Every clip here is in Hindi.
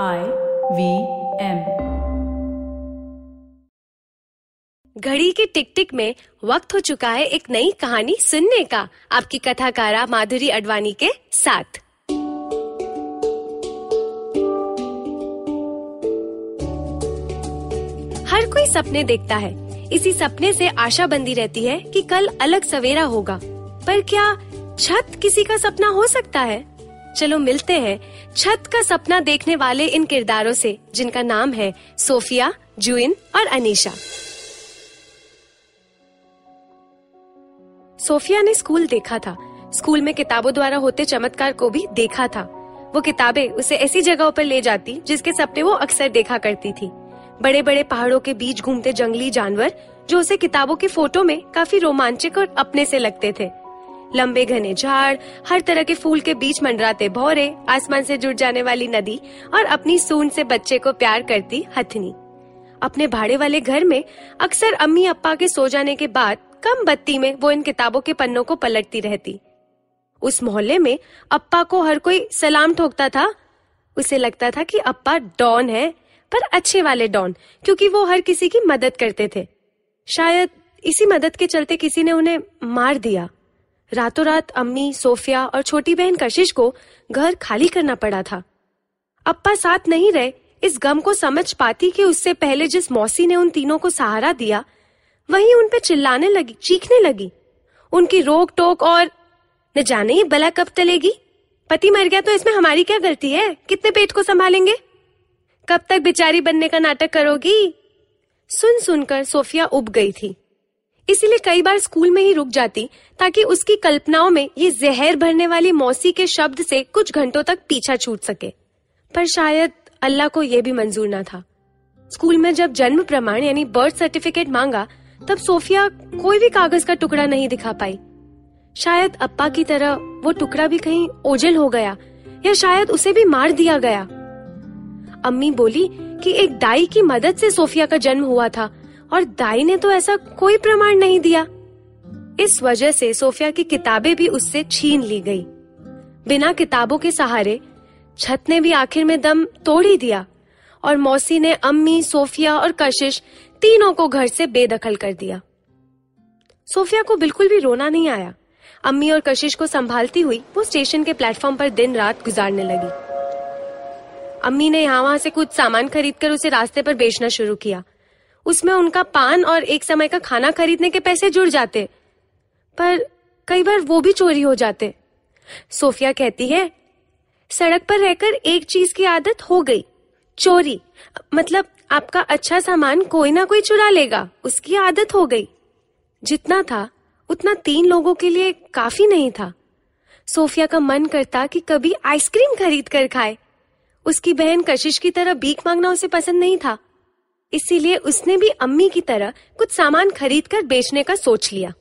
I वी एम घड़ी के टिक टिक में वक्त हो चुका है एक नई कहानी सुनने का। आपकी कथाकारा माधुरी अडवाणी के साथ। हर कोई सपने देखता है। इसी सपने से आशा बंदी रहती है कि कल अलग सवेरा होगा। पर क्या छत किसी का सपना हो सकता है? चलो मिलते हैं छत का सपना देखने वाले इन किरदारों से, जिनका नाम है सोफिया, जुइन और अनीशा। सोफिया ने स्कूल देखा था। स्कूल में किताबों द्वारा होते चमत्कार को भी देखा था। वो किताबें उसे ऐसी जगहों पर ले जाती, जिसके सपने वो अक्सर देखा करती थी। बड़े बड़े पहाड़ों के बीच घूमते जंगली जानवर, जो उसे किताबों के फ़ोटो में काफ़ी रोमांचक और अपने से लगते थे। लंबे घने झाड़, हर तरह के फूल के बीच मंडराते भौरे, आसमान से जुड़ जाने वाली नदी और अपनी सून से बच्चे को प्यार करती हथनी। अपने भाड़े वाले घर में अक्सर अम्मी अप्पा के सो जाने के बाद कम बत्ती में वो इन किताबों के पन्नों को पलटती रहती। उस मोहल्ले में अप्पा को हर कोई सलाम ठोकता था। उसे लगता था कि अप्पा डॉन है, पर अच्छे वाले डॉन, क्योंकि वो हर किसी की मदद करते थे। शायद इसी मदद के चलते किसी ने उन्हें मार दिया। रातों रात अम्मी, सोफिया और छोटी बहन कशिश को घर खाली करना पड़ा था। अप्पा साथ नहीं रहे, इस गम को समझ पाती कि उससे पहले जिस मौसी ने उन तीनों को सहारा दिया, वही उन पे चिल्लाने लगी, चीखने लगी। उनकी रोक टोक और, न जाने ये बला कब टलेगी? पति मर गया तो इसमें हमारी क्या गलती है? कितने पेट को संभालेंगे? कब तक बिचारी बनने का नाटक करोगी? सुन सुनकर सोफिया उब गई थी। इसीलिए कई बार स्कूल में ही रुक जाती, ताकि उसकी कल्पनाओं में ये जहर भरने वाली मौसी के शब्द से कुछ घंटों तक पीछा छूट सके। पर शायद अल्लाह को यह भी मंजूर ना था। स्कूल में जब जन्म प्रमाण यानी बर्थ सर्टिफिकेट मांगा, तब सोफिया कोई भी कागज़ का टुकड़ा नहीं दिखा पाई। शायद अप्पा की तरह वो टुकड़ा भी कहीं ओझल हो गया, या शायद उसे भी मार दिया गया। अम्मी बोली कि एक दाई की मदद से सोफिया का जन्म हुआ था और दाई ने तो ऐसा कोई प्रमाण नहीं दिया। इस वजह से सोफिया की किताबें भी उससे छीन ली गई। बिना किताबों के सहारे, छत ने भी आखिर में दम तोड़ ही दिया और मौसी ने अम्मी, सोफिया और कशिश तीनों को घर से बेदखल कर दिया। सोफिया को बिल्कुल भी रोना नहीं आया। अम्मी और कशिश को संभालती हुई वो स्टेशन के प्लेटफॉर्म पर दिन रात गुजारने लगी। अम्मी ने यहाँ वहाँ से कुछ सामान खरीद कर उसे रास्ते पर बेचना शुरू किया। उसमें उनका पान और एक समय का खाना खरीदने के पैसे जुड़ जाते। पर कई बार वो भी चोरी हो जाते। सोफिया कहती है, सड़क पर रहकर एक चीज़ की आदत हो गई। चोरी मतलब आपका अच्छा सामान कोई ना कोई चुरा लेगा। उसकी आदत हो गई। जितना था, उतना तीन लोगों के लिए काफ़ी नहीं था। सोफिया का मन करता कि कभी आइसक्रीम खरीद कर खाए। उसकी बहन कशिश की तरह भीख मांगना उसे पसंद नहीं था। इसीलिए उसने भी अम्मी की तरह कुछ सामान खरीद कर बेचने का सोच लिया।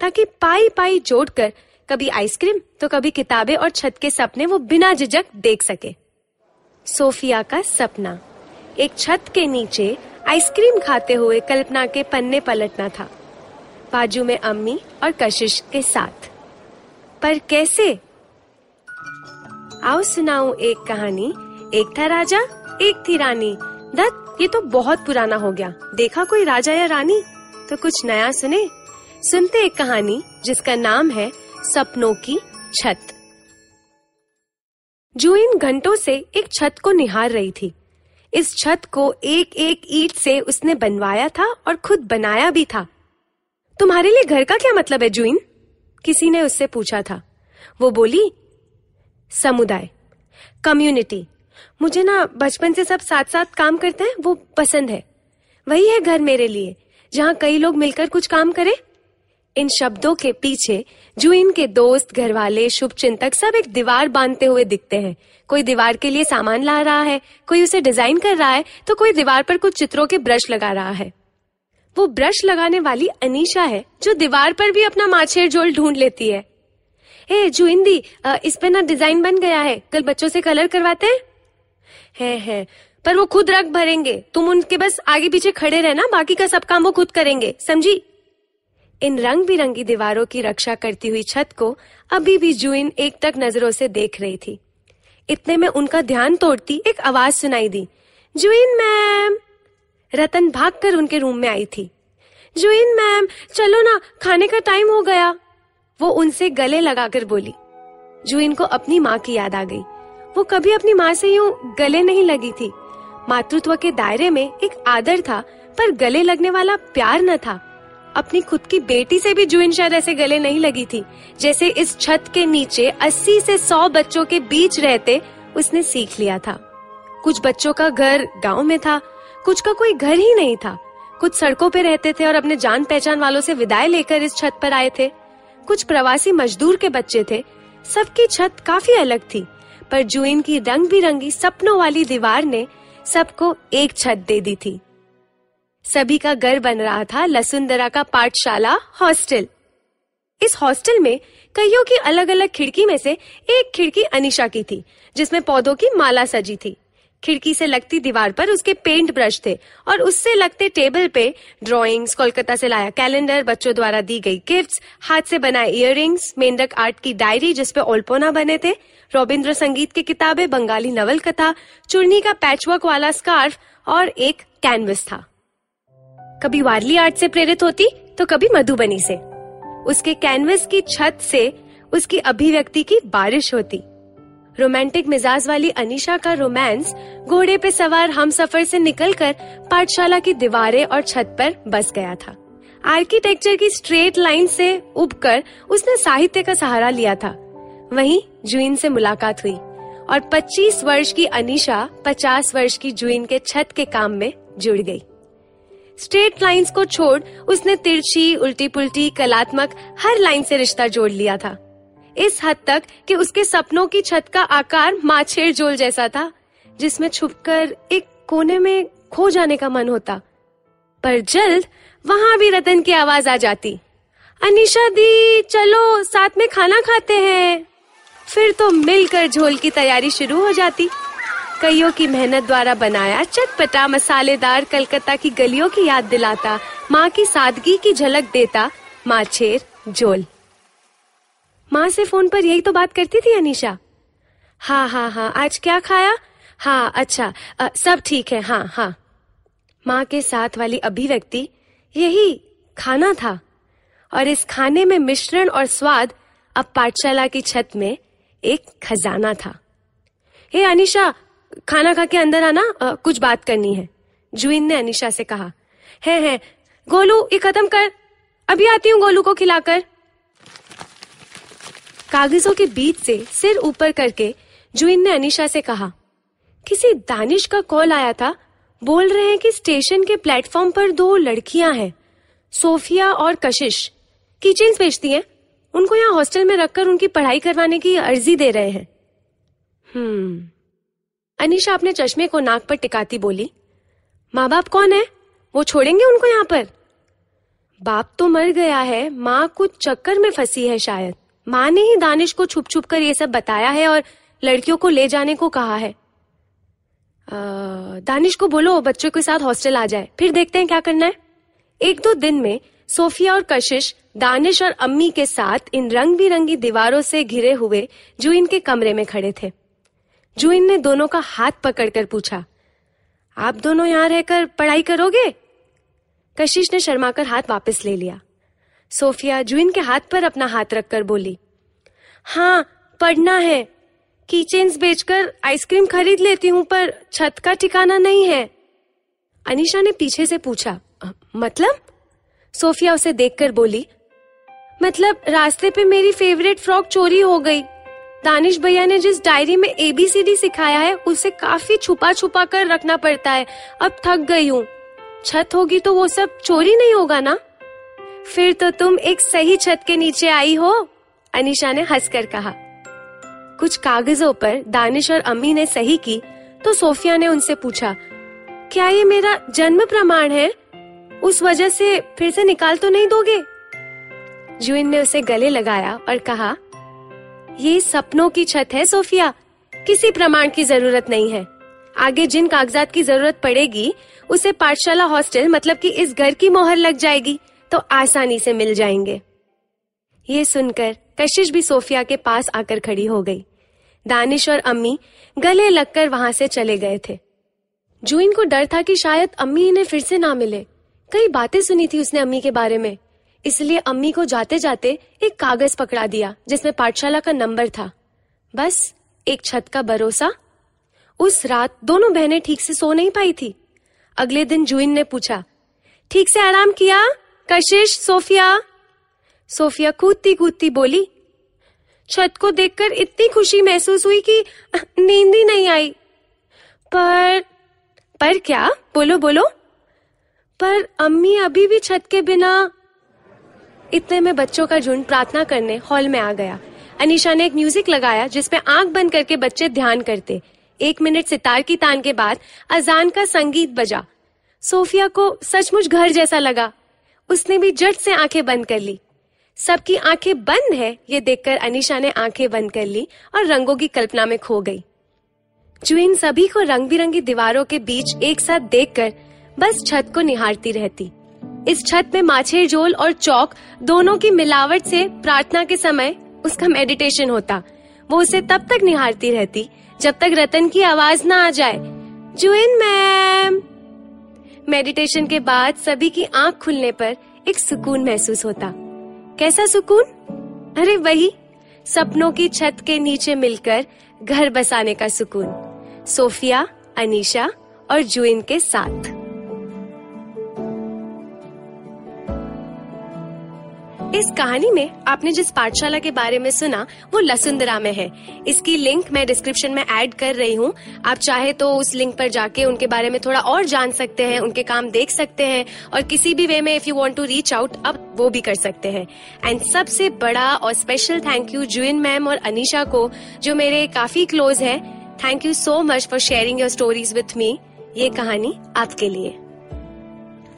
ताकि पाई पाई जोड़कर कभी आइसक्रीम तो कभी किताबें और छत के सपने वो बिना झिझक देख सके। सोफिया का सपना। एक छत के नीचे आइसक्रीम खाते हुए कल्पना के पन्ने पलटना था। बाजू में अम्मी और कशिश के साथ। पर कैसे? आओ सुनाऊं एक कहानी। एक था राजा, एक थी रानी। दत्त ये तो बहुत पुराना हो गया। देखा कोई राजा या रानी? तो कुछ नया सुने? सुनते एक कहानी, जिसका नाम है सपनों की छत। जो इन घंटों से एक छत को निहार रही थी। इस छत को एक एक ईट से उसने बनवाया था और खुद बनाया भी था। तुम्हारे लिए घर का क्या मतलब है जुइन किसी ने उससे पूछा था। वो बोली, समुदाय, कम्युनिटी मुझे ना बचपन से सब साथ साथ काम करते हैं, वो पसंद है। वही है घर मेरे लिए, जहाँ कई लोग मिलकर कुछ काम करें। इन शब्दों के पीछे जुइन के दोस्त घर वाले शुभ चिंतक सब एक दीवार बांधते हुए दिखते हैं। कोई दीवार के लिए सामान ला रहा है, कोई उसे डिज़ाइन कर रहा है तो कोई दीवार पर कुछ चित्रों के ब्रश लगा रहा है। वो ब्रश लगाने वाली अनीशा है, जो दीवार पर भी अपना माछेर जोल ढूंढ लेती है। ए, जुइंदी इस पे ना डिज़ाइन बन गया है, कल बच्चों से कलर करवाते हैं? है है। पर वो खुद रख भरेंगे। तुम उनके बस आगे पीछे खड़े रहना, बाकी का सब काम वो खुद करेंगे। समझी? इन रंग बिरंगी दीवारों की रक्षा करती हुई छत को अभी भी जुइन एक तक नज़रों से देख रही थी। इतने में उनका ध्यान तोड़ती एक आवाज़ सुनाई दी। जुइन मैम! रतन भागकर उनके रूम में आई थी। जुइन मैम, चलो ना, खाने का टाइम हो गया। वो उनसे गले लगाकर बोली। जुइन को अपनी माँ की याद आ गई। वो कभी अपनी माँ से यूँ गले नहीं लगी थी। मातृत्व के दायरे में एक आदर था, पर गले लगने वाला प्यार न था। अपनी खुद की बेटी से भी जुइन शायद ऐसे गले नहीं लगी थी, जैसे इस छत के नीचे 80 से 100 बच्चों के बीच रहते उसने सीख लिया था। कुछ बच्चों का घर गाँव में था, कुछ का कोई घर ही नहीं था। कुछ सड़कों पे रहते थे और अपने जान पहचान वालों से विदाई लेकर इस छत पर आए थे। कुछ प्रवासी मजदूर के बच्चे थे, सबकी छत काफ़ी अलग थी। पर जुइन की रंग बिरंगी सपनों वाली दीवार ने सबको एक छत दे दी थी। सभी का घर बन रहा था लसुंदरा का पाठशाला हॉस्टल। इस हॉस्टल में कईयों की अलग अलग खिड़की में से एक खिड़की अनिशा की थी, जिसमें पौधों की माला सजी थी। खिड़की से लगती दीवार पर उसके पेंट ब्रश थे और उससे लगते टेबल पे ड्राइंग्स कोलकाता से लाया कैलेंडर बच्चों द्वारा दी गई गिफ्ट्स हाथ से बनाए इयररिंग्स मेंढक आर्ट की डायरी जिसपे ओल्पोना बने थे रविंद्र संगीत की किताबें, बंगाली नवल कथा चुर्नी का पैचवर्क वाला स्कार्फ और एक कैनवस था। कभी वारली आर्ट से प्रेरित होती तो कभी मधुबनी से। उसके कैनवस की छत से उसकी अभिव्यक्ति की बारिश होती। रोमांटिक मिजाज वाली अनिशा का रोमांस घोड़े पे सवार हम सफ़र से निकलकर पाठशाला की दीवारें और छत पर बस गया था। आर्किटेक्चर की स्ट्रेट लाइन से उबकर उसने साहित्य का सहारा लिया था। वहीं जुइन से मुलाकात हुई और 25 वर्ष की अनिशा 50 वर्ष की जुइन के छत के काम में जुड़ गई। स्ट्रेट लाइंस को छोड़ उसने तिरछी उल्टी पुल्टी कलात्मक हर लाइन से रिश्ता जोड़ लिया था। इस हद तक कि उसके सपनों की छत का आकार माछेर जोल जैसा था, जिसमें छुपकर एक कोने में खो जाने का मन होता। पर जल्द वहाँ भी रतन की आवाज़ आ जाती। अनिशा दी, चलो, साथ में खाना खाते हैं। फिर तो मिलकर झोल की तैयारी शुरू हो जाती। कईयों की मेहनत द्वारा बनाया चटपटा मसालेदार कलकत्ता की गलियों की याद दिलाता, माँ की सादगी की झलक देता माछेर जोल माँ से फ़ोन पर यही तो बात करती थी अनीशा। हाँ हाँ हाँ आज क्या खाया? हाँ अच्छा आ, सब ठीक है हाँ हाँ। माँ के साथ वाली अभिव्यक्ति यही खाना था। और इस खाने में मिश्रण और स्वाद अब पाठशाला की छत में एक खजाना था। हे अनिशा खाना खा के अंदर आना आ, कुछ बात करनी है। जुइन ने अनिशा से कहा है है गोलू ये खत्म कर। अभी आती हूँ गोलू को खिलाकर। कागजों के बीच से सिर ऊपर करके जुइन ने अनिशा से कहा, किसी दानिश का कॉल आया था? बोल रहे हैं कि स्टेशन के प्लेटफॉर्म पर दो लड़कियाँ हैं, सोफिया और कशिश। किचन बेचती हैं? उनको यहाँ हॉस्टल में रखकर उनकी पढ़ाई करवाने की अर्जी दे रहे हैं। हम्म। अनिशा अपने चश्मे को नाक पर टिकाती बोली माँ बाप कौन है? वो छोड़ेंगे उनको यहाँ पर? बाप तो मर गया है, माँ कुछ चक्कर में फंसी है शायद। माँ ने ही दानिश को छुप छुप कर ये सब बताया है और लड़कियों को ले जाने को कहा है। आ, दानिश को बोलो बच्चों के साथ हॉस्टल आ जाए। फिर देखते हैं क्या करना है। एक दो दिन में सोफिया और कशिश दानिश और अम्मी के साथ इन रंग बिरंगी दीवारों से घिरे हुए जुइन के कमरे में खड़े थे। जुइन ने दोनों का हाथ पकड़कर पूछा आप दोनों यहाँ रहकर पढ़ाई करोगे? कशिश ने शर्माकर हाथ वापस ले लिया। सोफिया जुइन के हाथ पर अपना हाथ रखकर बोली हाँ पढ़ना है। कीचेन्स बेचकर आइसक्रीम खरीद लेती हूँ, पर छत का ठिकाना नहीं है। अनिशा ने पीछे से पूछा मतलब? सोफिया उसे देखकर बोली मतलब रास्ते पे मेरी फेवरेट फ्रॉक चोरी हो गई। दानिश भैया ने जिस डायरी में एबीसीडी सिखाया है, उसे काफ़ी छुपा छुपा कर रखना पड़ता है। अब थक गई हूँ। छत होगी तो वो सब चोरी नहीं होगा ना? फिर तो तुम एक सही छत के नीचे आई हो, अनिशा ने हंसकर कहा। कुछ कागजों पर दानिश और अम्मी ने सही की तो सोफिया ने उनसे पूछा, क्या ये मेरा जन्म प्रमाण है? उस वजह से फिर से निकाल तो नहीं दोगे? जुइन ने उसे गले लगाया और कहा, ये सपनों की छत है सोफिया, किसी प्रमाण की ज़रूरत नहीं है। आगे जिन कागजात की ज़रूरत पड़ेगी, उसे पाठशाला हॉस्टल मतलब कि इस घर की मोहर लग जाएगी। तो आसानी से मिल जाएँगे। ये सुनकर कशिश भी सोफिया के पास आकर खड़ी हो गई। दानिश और अम्मी गले लगकर वहाँ से चले गए थे। जूइन को डर था कि शायद अम्मी इन्हें फिर से ना मिले। कई बातें सुनी थी उसने अम्मी के बारे में। इसलिए अम्मी को जाते जाते एक कागज़ पकड़ा दिया, जिसमें पाठशाला का नंबर था। बस, एक छत का भरोसा। उस रात दोनों बहनें ठीक से सो नहीं पाई थी। अगले दिन जूइन ने पूछा, ठीक से आराम किया? कशिश, सोफिया। सोफिया कूदती कूदती बोली, छत को देखकर इतनी खुशी महसूस हुई कि नींद ही नहीं आई। पर पर क्या? बोलो बोलो। पर अम्मी अभी भी छत के बिना इतने में बच्चों का झुंड प्रार्थना करने हॉल में आ गया। अनिशा ने एक म्यूज़िक लगाया जिसपे आँख बंद करके बच्चे ध्यान करते। एक मिनट सितार की तान के बाद अजान का संगीत बजा। सोफिया को सचमुच घर जैसा लगा। उसने भी जट से आँखें बंद कर ली। सबकी आँखें बंद है, ये देखकर अनिशा ने आँखें बंद कर ली और रंगों की कल्पना में खो गई। जुइन सभी को रंग बिरंगी दीवारों के बीच एक साथ देखकर बस छत को निहारती रहती। इस छत में माछेर जोल और चौक दोनों की मिलावट से प्रार्थना के समय उसका मेडिटेशन होता। वो उसे तब तक निहारती रहती जब तक रतन की आवाज़ ना आ जाए। जुइन मैम! मेडिटेशन के बाद सभी की आँख खुलने पर एक सुकून महसूस होता। कैसा सुकून? अरे वही, सपनों की छत के नीचे मिलकर घर बसाने का सुकून। सोफिया, अनीशा और जुइन के साथ। इस कहानी में आपने जिस पाठशाला के बारे में सुना, वो लसुंदरा में है। इसकी लिंक मैं डिस्क्रिप्शन में ऐड कर रही हूँ। आप चाहे तो उस लिंक पर जाके उनके बारे में थोड़ा और जान सकते हैं, उनके काम देख सकते हैं और किसी भी वे में if you want to reach out अब वो भी कर सकते हैं। एंड सबसे बड़ा और स्पेशल थैंक यू जुइन मैम और अनिशा को, जो मेरे काफ़ी क्लोज है। Thank you so much for sharing your stories with me ये कहानी आपके लिए।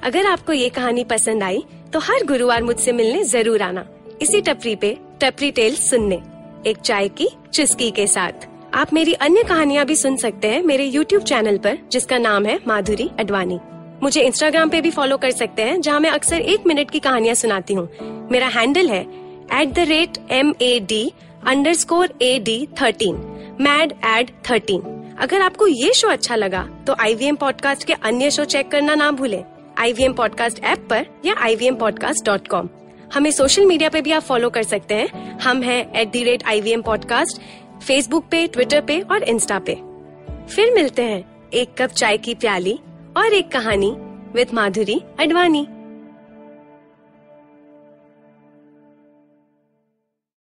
अगर आपको ये कहानी पसंद आई तो हर गुरुवार मुझसे मिलने ज़रूर आना। इसी टपरी पे, टपरी टेल सुनने। एक चाय की चुस्की के साथ। आप मेरी अन्य कहानियाँ भी सुन सकते हैं मेरे YouTube चैनल पर, जिसका नाम है माधुरी अडवाणी। मुझे Instagram पे भी फॉलो कर सकते हैं, जहाँ मैं अक्सर एक मिनट की कहानियाँ सुनाती हूँ। मेरा हैंडल है at the rate M A D underscore A D thirteen mad ad thirteen अगर आपको ये शो अच्छा लगा तो आई वी एम पॉडकास्ट के अन्य शो चेक करना ना भूलें। आई वी पॉडकास्ट ऐप पर या I V M podcast dot com हमें सोशल मीडिया पे भी आप फॉलो कर सकते हैं। हम हैं at the rate I V M podcast Facebook पे ट्विटर पे और इंस्टा पे। फिर मिलते हैं एक कप चाय की प्याली और एक कहानी विद माधुरी अडवाणी